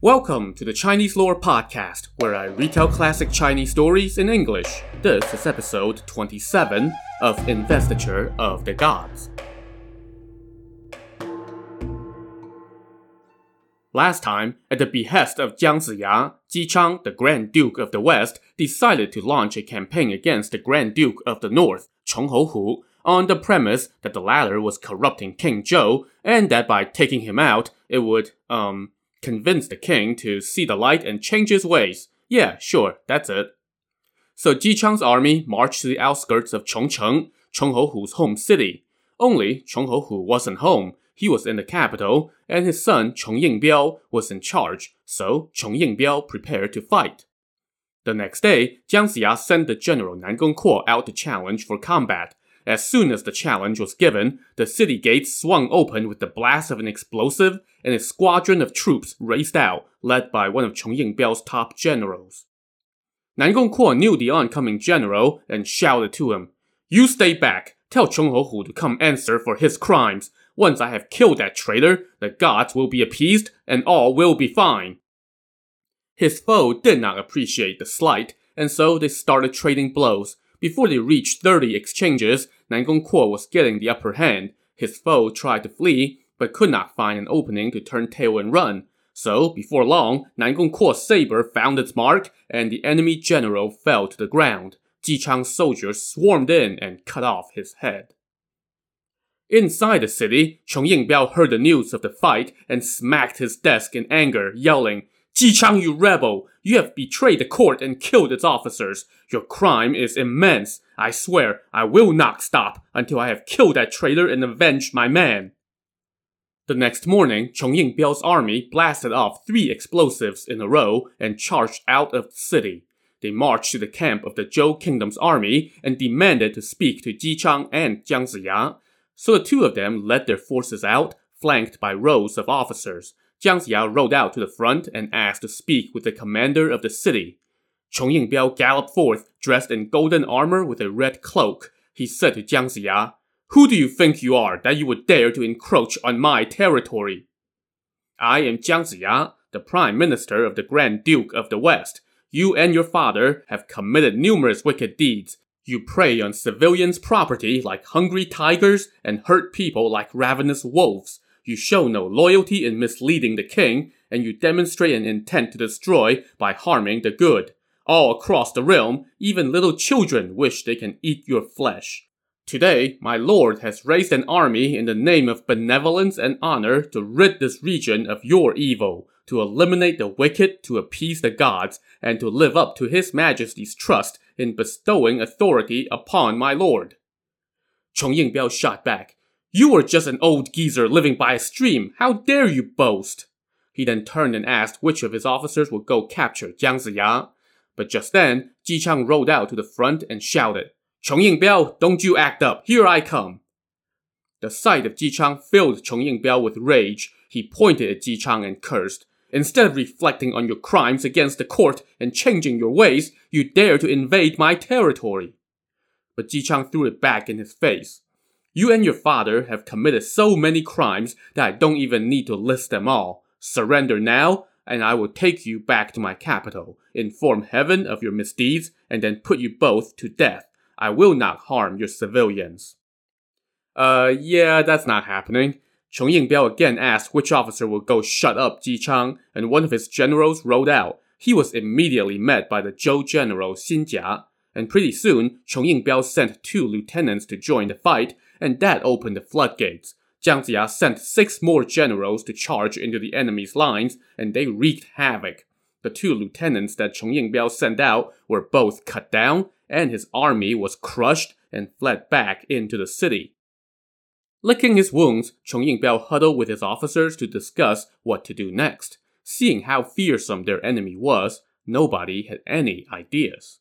Welcome to the Chinese Lore Podcast, where I retell classic Chinese stories in English. This is episode 27 of Investiture of the Gods. Last time, at the behest of Jiang Ziya, Ji Chang, the Grand Duke of the West, decided to launch a campaign against the Grand Duke of the North, Chong Houhu, on the premise that the latter was corrupting King Zhou, and that by taking him out, it would, um, convince the king to see the light and change his ways. Yeah, sure, that's it. So Ji Chang's army marched to the outskirts of Chongcheng, Chong Houhu's home city. Only Chong Houhu wasn't home. He was in the capital, and his son Chong Yingbiao was in charge, so Chong Yingbiao prepared to fight. The next day, Jiang Ziya sent the general Nangong Kuo out to challenge for combat, as soon as the challenge was given, the city gates swung open with the blast of an explosive, and a squadron of troops raced out, led by one of Chong Yingbiao's top generals. Nangong Kuo knew the oncoming general and shouted to him, You stay back! Tell Chong Houhu to come answer for his crimes. Once I have killed that traitor, the gods will be appeased, and all will be fine. His foe did not appreciate the slight, and so they started trading blows. Before they reached 30 exchanges, Nangong Kuo was getting the upper hand. His foe tried to flee, but could not find an opening to turn tail and run. So, before long, Nangong Kuo's saber found its mark, and the enemy general fell to the ground. Ji Chang's soldiers swarmed in and cut off his head. Inside the city, Chong Yingbiao heard the news of the fight and smacked his desk in anger, yelling, Ji Chang, you rebel! You have betrayed the court and killed its officers. Your crime is immense. I swear I will not stop until I have killed that traitor and avenged my man. The next morning, Chong Yingbiao's army blasted off three explosives in a row and charged out of the city. They marched to the camp of the Zhou Kingdom's army and demanded to speak to Ji Chang and Jiang Ziya. So the two of them led their forces out, flanked by rows of officers. Jiang Ziya rode out to the front and asked to speak with the commander of the city. Chong Yingbiao galloped forth, dressed in golden armor with a red cloak. He said to Jiang Ziya, Who do you think you are that you would dare to encroach on my territory? I am Jiang Ziya, the Prime Minister of the Grand Duke of the West. You and your father have committed numerous wicked deeds. You prey on civilians' property like hungry tigers and hurt people like ravenous wolves. You show no loyalty in misleading the king, and you demonstrate an intent to destroy by harming the good. All across the realm, even little children wish they can eat your flesh. Today, my lord has raised an army in the name of benevolence and honor to rid this region of your evil, to eliminate the wicked, to appease the gods, and to live up to his majesty's trust in bestowing authority upon my lord. Chong Yingbiao shot back. You are just an old geezer living by a stream. How dare you boast? He then turned and asked which of his officers would go capture Jiang Ziya. But just then, Ji Chang rode out to the front and shouted, Chong Yingbiao, don't you act up. Here I come. The sight of Ji Chang filled Chong Yingbiao with rage. He pointed at Ji Chang and cursed. Instead of reflecting on your crimes against the court and changing your ways, you dare to invade my territory. But Ji Chang threw it back in his face. You and your father have committed so many crimes that I don't even need to list them all. Surrender now, and I will take you back to my capital, inform heaven of your misdeeds, and then put you both to death. I will not harm your civilians. Uh, yeah, that's not happening. Chong Yingbiao again asked which officer would go shut up Ji Chang, and one of his generals rode out. He was immediately met by the Zhou general Xin Jia, and pretty soon, Chong Yingbiao sent two lieutenants to join the fight, and that opened the floodgates. Jiang Ziya sent six more generals to charge into the enemy's lines, and they wreaked havoc. The two lieutenants that Chong Yingbiao sent out were both cut down, and his army was crushed and fled back into the city. Licking his wounds, Chong Yingbiao huddled with his officers to discuss what to do next. Seeing how fearsome their enemy was, nobody had any ideas.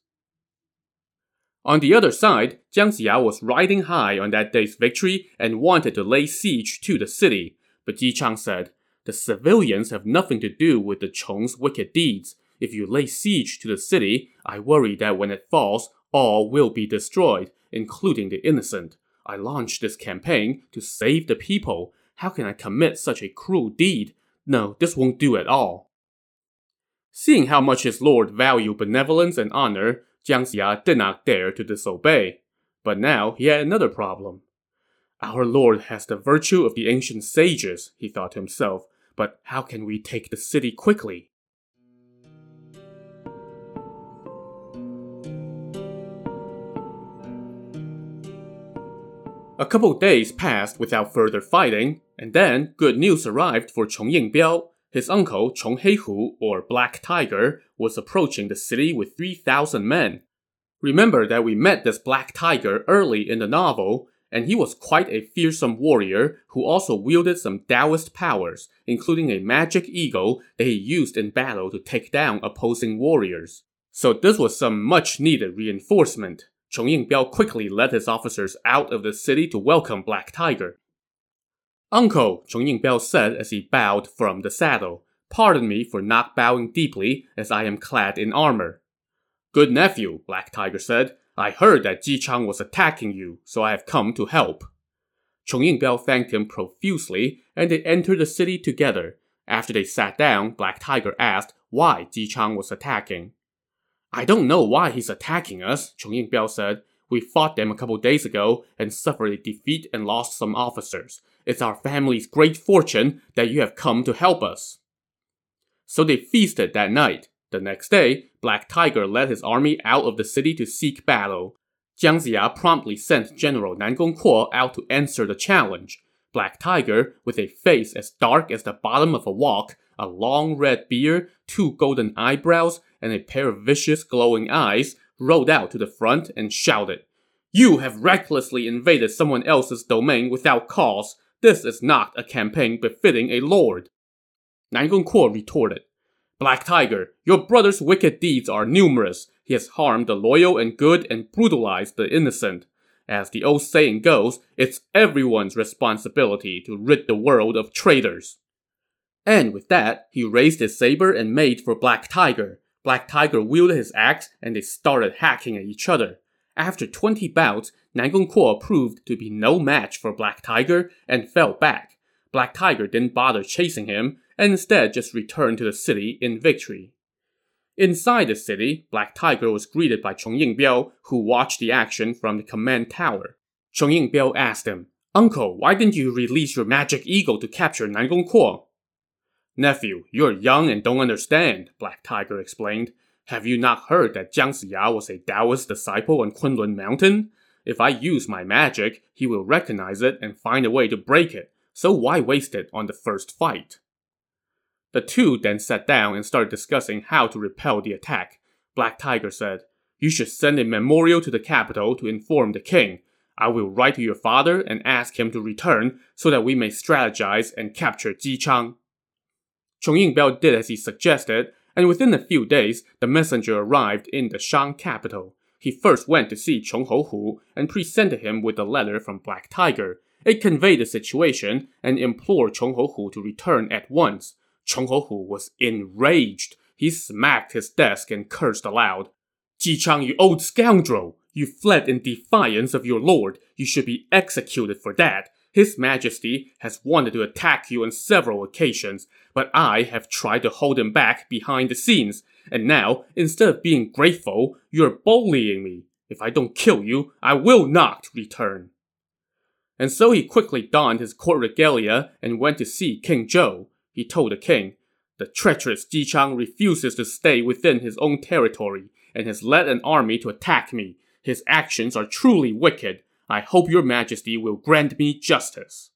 On the other side, Jiang Ziya was riding high on that day's victory and wanted to lay siege to the city. But Ji Chang said, The civilians have nothing to do with the Chong's wicked deeds. If you lay siege to the city, I worry that when it falls, all will be destroyed, including the innocent. I launched this campaign to save the people. How can I commit such a cruel deed? No, this won't do at all. Seeing how much his lord valued benevolence and honor, Jiang Ziya did not dare to disobey. But now he had another problem. Our lord has the virtue of the ancient sages, he thought to himself, but how can we take the city quickly? A couple of days passed without further fighting, and then good news arrived for Chong Yingbiao. His uncle, Chong Heihu, or Black Tiger, was approaching the city with 3,000 men. Remember that we met this Black Tiger early in the novel, and he was quite a fearsome warrior who also wielded some Taoist powers, including a magic eagle that he used in battle to take down opposing warriors. So this was some much needed reinforcement. Chong Yingbiao quickly led his officers out of the city to welcome Black Tiger. Uncle, Chong Yingbiao said as he bowed from the saddle, pardon me for not bowing deeply as I am clad in armor. Good nephew, Black Tiger said. I heard that Ji Chang was attacking you, so I have come to help. Chong Yingbiao thanked him profusely, and they entered the city together. After they sat down, Black Tiger asked why Ji Chang was attacking. I don't know why he's attacking us, Chong Yingbiao said. We fought them a couple days ago and suffered a defeat and lost some officers. It's our family's great fortune that you have come to help us. So they feasted that night. The next day, Black Tiger led his army out of the city to seek battle. Jiang Ziya promptly sent General Nangong Kuo out to answer the challenge. Black Tiger, with a face as dark as the bottom of a wok, a long red beard, two golden eyebrows, and a pair of vicious glowing eyes, rode out to the front and shouted, You have recklessly invaded someone else's domain without cause. This is not a campaign befitting a lord. Nangong Kuo retorted, Black Tiger, your brother's wicked deeds are numerous. He has harmed the loyal and good and brutalized the innocent. As the old saying goes, it's everyone's responsibility to rid the world of traitors. And with that, he raised his saber and made for Black Tiger. Black Tiger wielded his axe and they started hacking at each other. After 20 bouts, Nangong Kuo proved to be no match for Black Tiger and fell back. Black Tiger didn't bother chasing him and instead just returned to the city in victory. Inside the city, Black Tiger was greeted by Chong Yingbiao, who watched the action from the command tower. Chong Yingbiao asked him, Uncle, why didn't you release your magic eagle to capture Nangong Kuo? Nephew, you're young and don't understand, Black Tiger explained. Have you not heard that Jiang Ziya was a Taoist disciple on Kunlun Mountain? If I use my magic, he will recognize it and find a way to break it, so why waste it on the first fight? The two then sat down and started discussing how to repel the attack. Black Tiger said, You should send a memorial to the capital to inform the king. I will write to your father and ask him to return so that we may strategize and capture Ji Chang. Chong Yingbiao did as he suggested, and within a few days, the messenger arrived in the Shang capital. He first went to see Chong Hu and presented him with a letter from Black Tiger. It conveyed the situation and implored Chong Hu to return at once. Chong Hu was enraged. He smacked his desk and cursed aloud. Ji Chang, you old scoundrel! You fled in defiance of your lord. You should be executed for that. His Majesty has wanted to attack you on several occasions, but I have tried to hold him back behind the scenes, and now, instead of being grateful, you're bullying me. If I don't kill you, I will not return. And so he quickly donned his court regalia and went to see King Zhou. He told the king, The treacherous Ji Chang refuses to stay within his own territory and has led an army to attack me. His actions are truly wicked. I hope your majesty will grant me justice.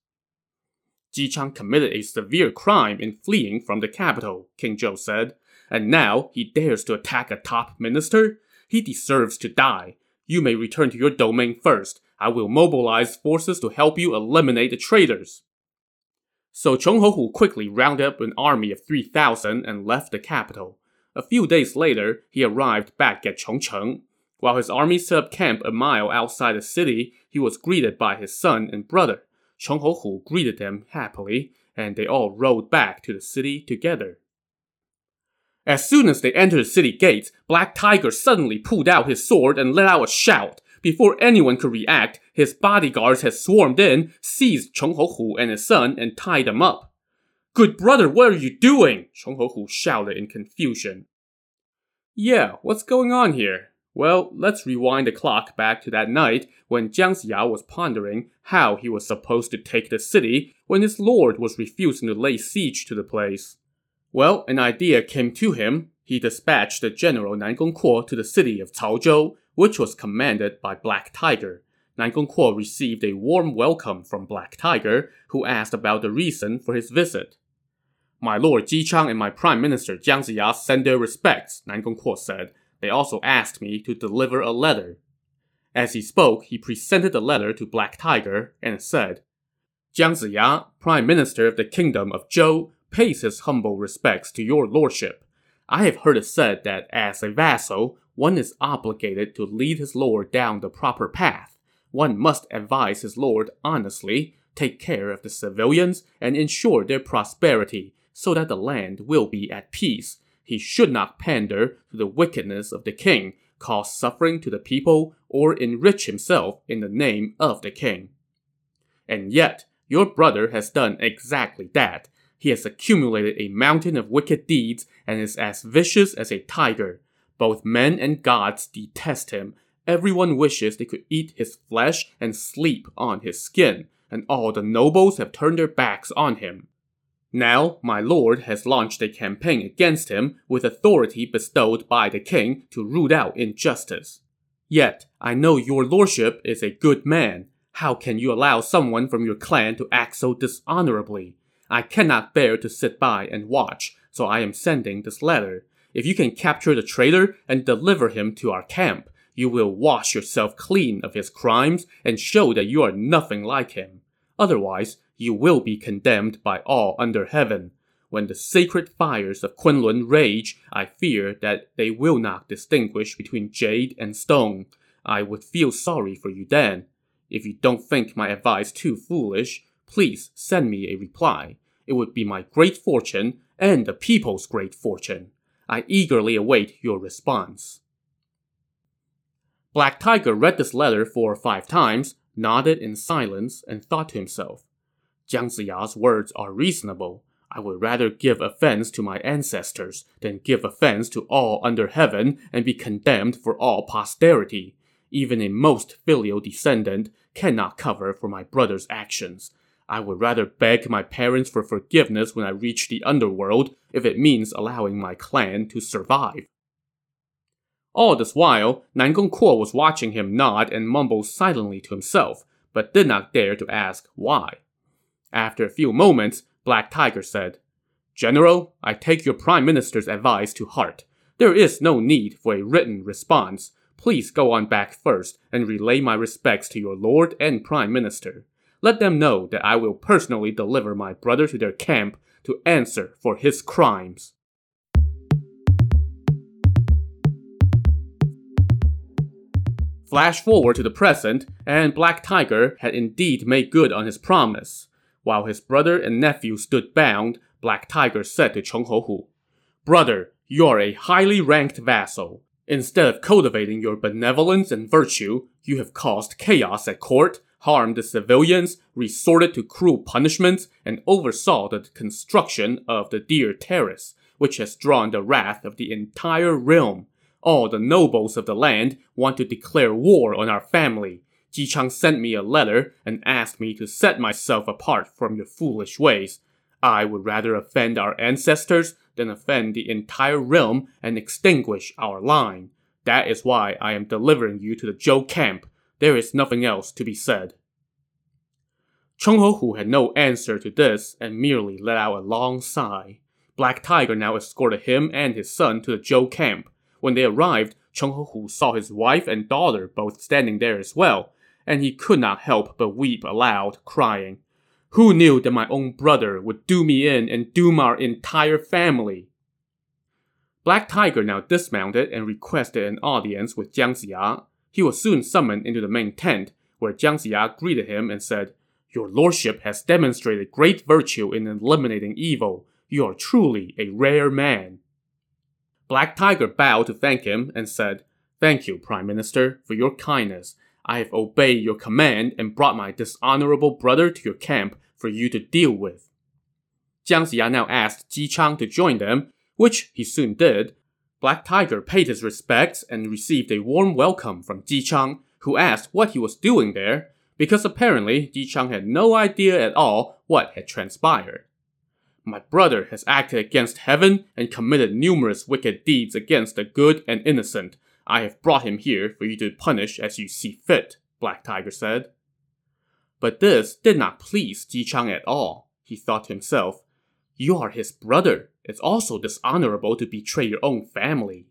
Ji Chang committed a severe crime in fleeing from the capital, King Zhou said, and now he dares to attack a top minister? He deserves to die. You may return to your domain first. I will mobilize forces to help you eliminate the traitors. So Chong Hu quickly rounded up an army of 3,000 and left the capital. A few days later, he arrived back at Chongcheng. While his army set up camp a mile outside the city, he was greeted by his son and brother. Chong Hu greeted them happily, and they all rode back to the city together. As soon as they entered the city gates, Black Tiger suddenly pulled out his sword and let out a shout. Before anyone could react, his bodyguards had swarmed in, seized Chong Hu and his son, and tied them up. Good brother, what are you doing? Chong Hu shouted in confusion. Yeah, what's going on here? Well, let's rewind the clock back to that night when Jiang Ziya was pondering how he was supposed to take the city when his lord was refusing to lay siege to the place. Well, an idea came to him. He dispatched the general Nangong Kuo to the city of Caozhou, which was commanded by Black Tiger. Nangong Kuo received a warm welcome from Black Tiger, who asked about the reason for his visit. My lord Ji Chang and my prime minister Jiang Ziya send their respects, Nangong Kuo said. They also asked me to deliver a letter. As he spoke, he presented the letter to Black Tiger and said, Jiang Ziya, Prime Minister of the Kingdom of Zhou, pays his humble respects to your lordship. I have heard it said that as a vassal, one is obligated to lead his lord down the proper path. One must advise his lord honestly, take care of the civilians, and ensure their prosperity so that the land will be at peace he should not pander to the wickedness of the king, cause suffering to the people, or enrich himself in the name of the king. And yet, your brother has done exactly that. He has accumulated a mountain of wicked deeds and is as vicious as a tiger. Both men and gods detest him. Everyone wishes they could eat his flesh and sleep on his skin, and all the nobles have turned their backs on him. Now, my lord has launched a campaign against him with authority bestowed by the king to root out injustice. Yet, I know your lordship is a good man. How can you allow someone from your clan to act so dishonorably? I cannot bear to sit by and watch, so I am sending this letter. If you can capture the traitor and deliver him to our camp, you will wash yourself clean of his crimes and show that you are nothing like him. Otherwise, you will be condemned by all under heaven. When the sacred fires of Kunlun rage, I fear that they will not distinguish between jade and stone. I would feel sorry for you then. If you don't think my advice too foolish, please send me a reply. It would be my great fortune and the people's great fortune. I eagerly await your response. Black Tiger read this letter four or five times, nodded in silence, and thought to himself, Jiang Ziya's words are reasonable. I would rather give offense to my ancestors than give offense to all under heaven and be condemned for all posterity. Even a most filial descendant cannot cover for my brother's actions. I would rather beg my parents for forgiveness when I reach the underworld if it means allowing my clan to survive. All this while, Nangong Kuo was watching him nod and mumble silently to himself, but did not dare to ask why. After a few moments, Black Tiger said, General, I take your Prime Minister's advice to heart. There is no need for a written response. Please go on back first and relay my respects to your Lord and Prime Minister. Let them know that I will personally deliver my brother to their camp to answer for his crimes. Flash forward to the present, and Black Tiger had indeed made good on his promise. While his brother and nephew stood bound, Black Tiger said to Chong Hu, Brother, you are a highly ranked vassal. Instead of cultivating your benevolence and virtue, you have caused chaos at court, harmed the civilians, resorted to cruel punishments, and oversaw the construction of the Deer Terrace, which has drawn the wrath of the entire realm. All the nobles of the land want to declare war on our family, Ji Chang sent me a letter and asked me to set myself apart from your foolish ways. I would rather offend our ancestors than offend the entire realm and extinguish our line. That is why I am delivering you to the Zhou camp. There is nothing else to be said. Chong Hu had no answer to this and merely let out a long sigh. Black Tiger now escorted him and his son to the Zhou camp. When they arrived, Chong Hu saw his wife and daughter both standing there as well, and he could not help but weep aloud, crying, Who knew that my own brother would do me in and doom our entire family? Black Tiger now dismounted and requested an audience with Jiang Ziya. He was soon summoned into the main tent, where Jiang Ziya greeted him and said, Your lordship has demonstrated great virtue in eliminating evil. You are truly a rare man. Black Tiger bowed to thank him and said, Thank you, Prime Minister, for your kindness. I have obeyed your command and brought my dishonorable brother to your camp for you to deal with. Jiang Ziya now asked Ji Chang to join them, which he soon did. Black Tiger paid his respects and received a warm welcome from Ji Chang, who asked what he was doing there, because apparently Ji Chang had no idea at all what had transpired. My brother has acted against heaven and committed numerous wicked deeds against the good and innocent. I have brought him here for you to punish as you see fit, Black Tiger said. But this did not please Ji Chang at all. He thought to himself, You are his brother. It's also dishonorable to betray your own family.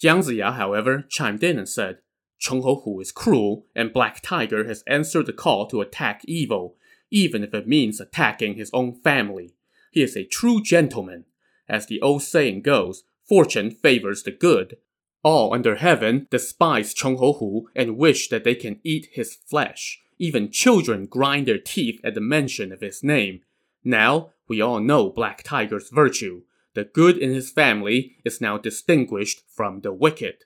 Jiang Ziya, however, chimed in and said, Chong Hu is cruel, and Black Tiger has answered the call to attack evil, even if it means attacking his own family. He is a true gentleman. As the old saying goes, fortune favors the good. All under heaven despise Chong Hu and wish that they can eat his flesh. Even children grind their teeth at the mention of his name. Now, we all know Black Tiger's virtue. The good in his family is now distinguished from the wicked.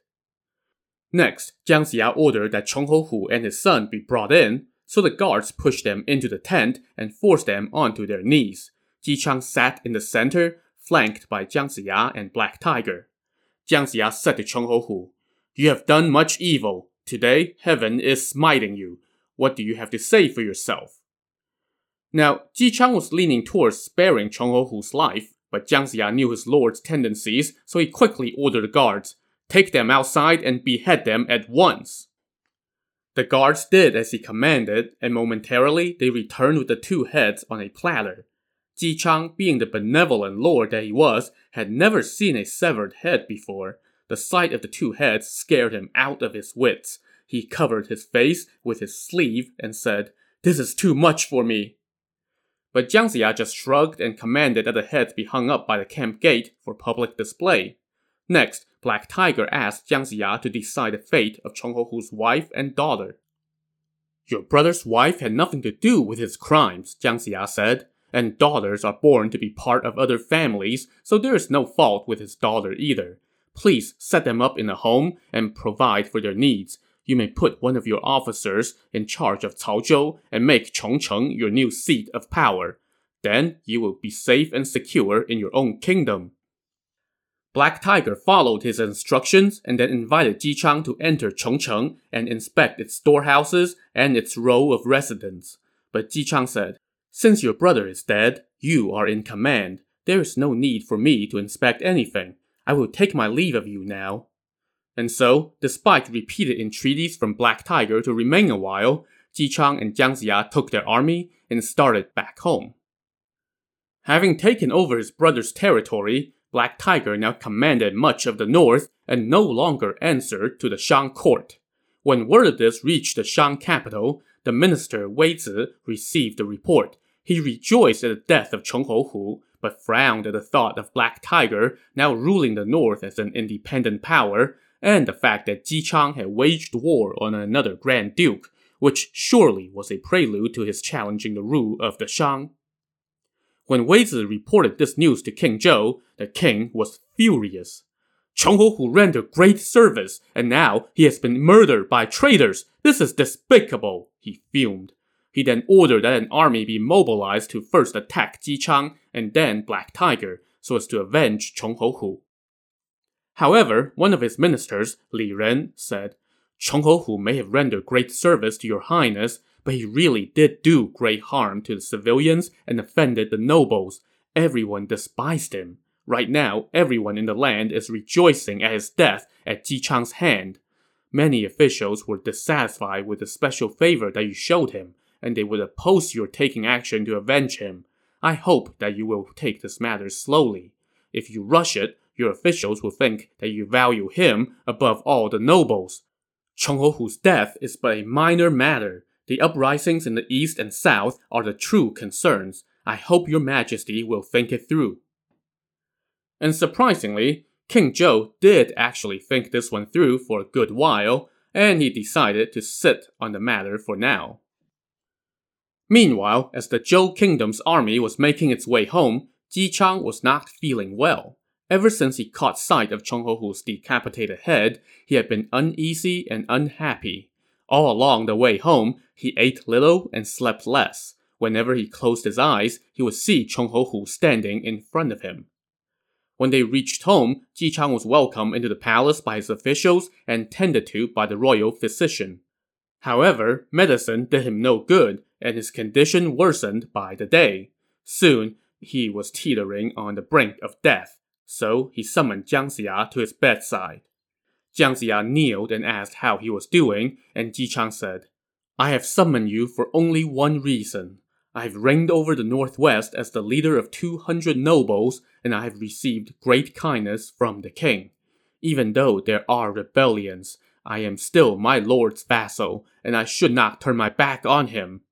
Next, Jiang Ziya ordered that Chong Hu and his son be brought in, so the guards pushed them into the tent and forced them onto their knees. Ji Chang sat in the center, flanked by Jiang Ziya and Black Tiger. Jiang Ziya said to Chong Hu, You have done much evil. Today, heaven is smiting you. What do you have to say for yourself? Now, Ji Chang was leaning towards sparing Chong Hu's life, but Jiang Ziya knew his lord's tendencies, so he quickly ordered the guards, Take them outside and behead them at once. The guards did as he commanded, and momentarily they returned with the two heads on a platter. Ji Chang, being the benevolent lord that he was, had never seen a severed head before. The sight of the two heads scared him out of his wits. He covered his face with his sleeve and said, This is too much for me. But Jiang Ziya just shrugged and commanded that the heads be hung up by the camp gate for public display. Next, Black Tiger asked Jiang Ziya to decide the fate of Chong Hu's wife and daughter. Your brother's wife had nothing to do with his crimes, Jiang Ziya said and daughters are born to be part of other families, so there is no fault with his daughter either. Please set them up in a home and provide for their needs. You may put one of your officers in charge of Caozhou and make Chongcheng your new seat of power. Then you will be safe and secure in your own kingdom. Black Tiger followed his instructions and then invited Ji Chang to enter Chongcheng and inspect its storehouses and its row of residents. But Ji Chang said, since your brother is dead, you are in command. There is no need for me to inspect anything. I will take my leave of you now. And so, despite repeated entreaties from Black Tiger to remain a while, Ji Chang and Jiang Ziya took their army and started back home. Having taken over his brother's territory, Black Tiger now commanded much of the north and no longer answered to the Shang court. When word of this reached the Shang capital, the minister Wei Zi received the report. He rejoiced at the death of Chong Hu, but frowned at the thought of Black Tiger now ruling the north as an independent power, and the fact that Ji Chang had waged war on another Grand Duke, which surely was a prelude to his challenging the rule of the Shang. When Wei Zi reported this news to King Zhou, the king was furious. Chong Hu rendered great service, and now he has been murdered by traitors. This is despicable, he fumed. He then ordered that an army be mobilized to first attack Ji Chang and then Black Tiger, so as to avenge Chong Hu. However, one of his ministers, Li Ren, said, Chong Hu may have rendered great service to your highness, but he really did do great harm to the civilians and offended the nobles. Everyone despised him. Right now, everyone in the land is rejoicing at his death at Ji Chang's hand. Many officials were dissatisfied with the special favor that you showed him, and they would oppose your taking action to avenge him. I hope that you will take this matter slowly. If you rush it, your officials will think that you value him above all the nobles. Chong Hu's death is but a minor matter. The uprisings in the east and south are the true concerns. I hope your majesty will think it through. And surprisingly, King Zhou did actually think this one through for a good while, and he decided to sit on the matter for now. Meanwhile, as the Zhou kingdom's army was making its way home, Ji Chang was not feeling well. Ever since he caught sight of Chong Hu's decapitated head, he had been uneasy and unhappy. All along the way home, he ate little and slept less. Whenever he closed his eyes, he would see Chong Hu standing in front of him. When they reached home, Ji Chang was welcomed into the palace by his officials and tended to by the royal physician. However, medicine did him no good, and his condition worsened by the day. Soon, he was teetering on the brink of death, so he summoned Jiang Ziya to his bedside. Jiang Ziya kneeled and asked how he was doing, and Ji Chang said, I have summoned you for only one reason. I have reigned over the northwest as the leader of 200 nobles, and I have received great kindness from the king. Even though there are rebellions, I am still my lord's vassal, and I should not turn my back on him.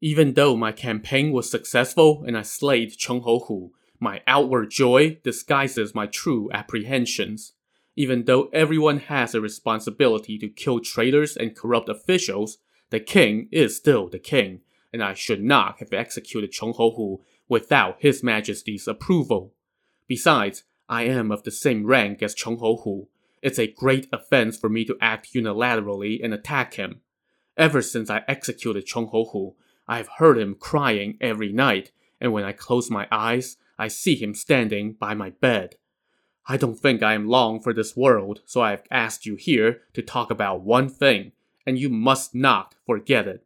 Even though my campaign was successful and I slayed Chong Hu, my outward joy disguises my true apprehensions. Even though everyone has a responsibility to kill traitors and corrupt officials, the king is still the king, and I should not have executed Chong Hu without His Majesty's approval. Besides, I am of the same rank as Chong Hu. It's a great offense for me to act unilaterally and attack him. Ever since I executed Chong Hu, I have heard him crying every night, and when I close my eyes, I see him standing by my bed. I don't think I am long for this world, so I have asked you here to talk about one thing, and you must not forget it.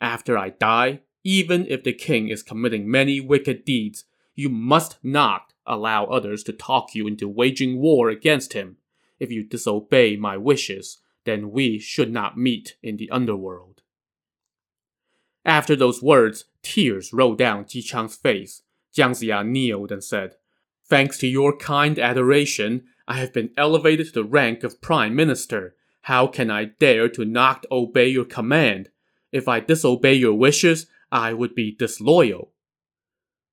After I die, even if the king is committing many wicked deeds, you must not allow others to talk you into waging war against him. If you disobey my wishes, then we should not meet in the underworld. After those words, tears rolled down Ji Chang's face. Jiang Ziya kneeled and said, Thanks to your kind adoration, I have been elevated to the rank of prime minister. How can I dare to not obey your command? If I disobey your wishes, I would be disloyal.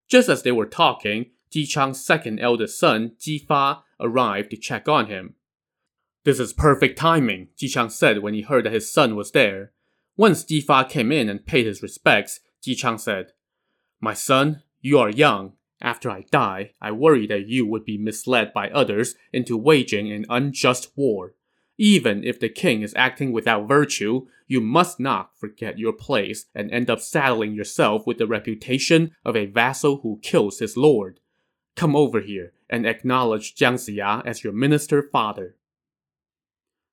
Just as they were talking, Ji Chang's second eldest son, Ji Fa, arrived to check on him. This is perfect timing, Ji Chang said when he heard that his son was there. Once Ji Fa came in and paid his respects, Ji Chang said, My son, you are young. After I die, I worry that you would be misled by others into waging an unjust war. Even if the king is acting without virtue, you must not forget your place and end up saddling yourself with the reputation of a vassal who kills his lord. Come over here and acknowledge Jiang Ziya as your minister father.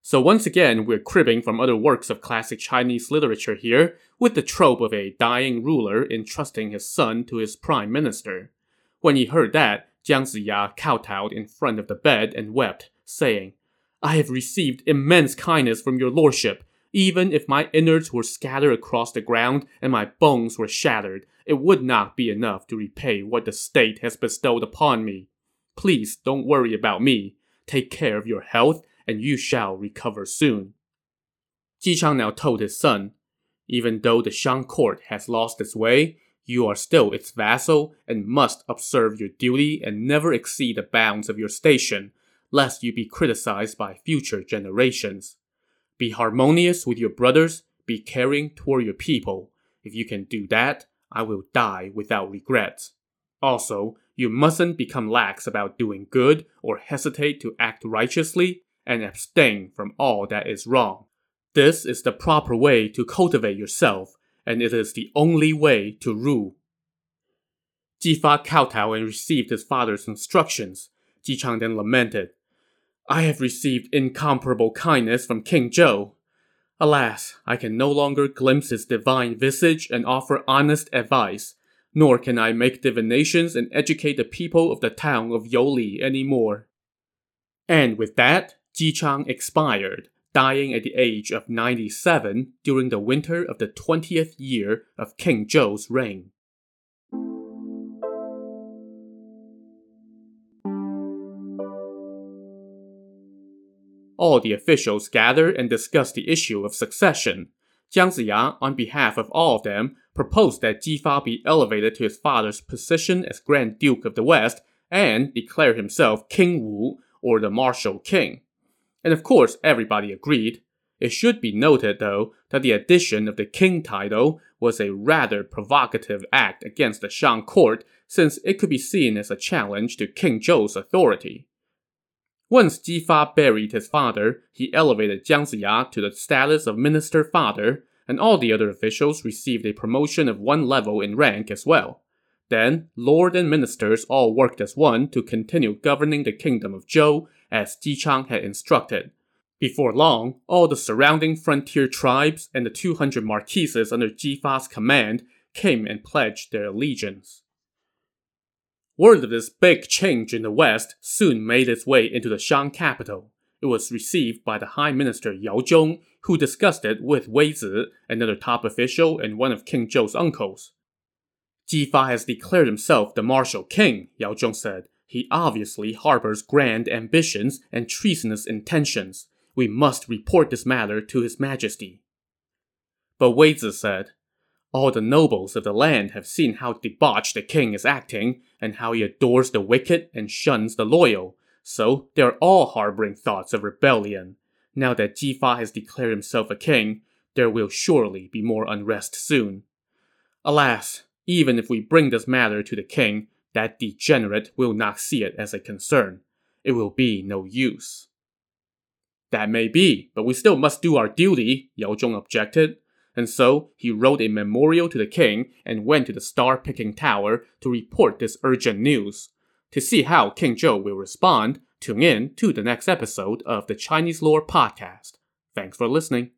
So once again, we're cribbing from other works of classic Chinese literature here, with the trope of a dying ruler entrusting his son to his prime minister. When he heard that, Jiang Ziya kowtowed in front of the bed and wept, saying, I have received immense kindness from your lordship. Even if my innards were scattered across the ground and my bones were shattered, it would not be enough to repay what the state has bestowed upon me. Please don't worry about me. Take care of your health and you shall recover soon. Ji Chang now told his son, Even though the Shang court has lost its way, you are still its vassal and must observe your duty and never exceed the bounds of your station, lest you be criticized by future generations. Be harmonious with your brothers, be caring toward your people. If you can do that, I will die without regrets. Also, you mustn't become lax about doing good or hesitate to act righteously and abstain from all that is wrong. This is the proper way to cultivate yourself, and it is the only way to rule. Ji Fa kowtowed and received his father's instructions. Ji Chang then lamented, I have received incomparable kindness from King Zhou. Alas, I can no longer glimpse his divine visage and offer honest advice, nor can I make divinations and educate the people of the town of Youli any more. And with that, Ji Chang expired, dying at the age of 97 during the winter of the 20th year of King Zhou's reign. All the officials gathered and discussed the issue of succession. Jiang Ziya, on behalf of all of them, proposed that Ji Fa be elevated to his father's position as Grand Duke of the West and declare himself King Wu, or the Martial King and of course everybody agreed. It should be noted, though, that the addition of the king title was a rather provocative act against the Shang court since it could be seen as a challenge to King Zhou's authority. Once Ji Fa buried his father, he elevated Jiang Ziya to the status of minister father, and all the other officials received a promotion of one level in rank as well. Then, lord and ministers all worked as one to continue governing the kingdom of Zhou as Ji Chang had instructed. Before long, all the surrounding frontier tribes and the 200 marquises under Ji Fa's command came and pledged their allegiance. Word of this big change in the west soon made its way into the Shang capital. It was received by the High Minister Yao Zhong, who discussed it with Wei Zi, another top official and one of King Zhou's uncles. Ji Fa has declared himself the martial king, Yao Zhong said. He obviously harbors grand ambitions and treasonous intentions. We must report this matter to His Majesty. But Wei Zi said, All the nobles of the land have seen how debauched the king is acting, and how he adores the wicked and shuns the loyal, so they are all harboring thoughts of rebellion. Now that Ji Fa has declared himself a king, there will surely be more unrest soon. Alas, even if we bring this matter to the king, that degenerate will not see it as a concern. It will be no use. That may be, but we still must do our duty, Yao Zhong objected. And so he wrote a memorial to the king and went to the star picking tower to report this urgent news. To see how King Zhou will respond, tune in to the next episode of the Chinese Lore Podcast. Thanks for listening.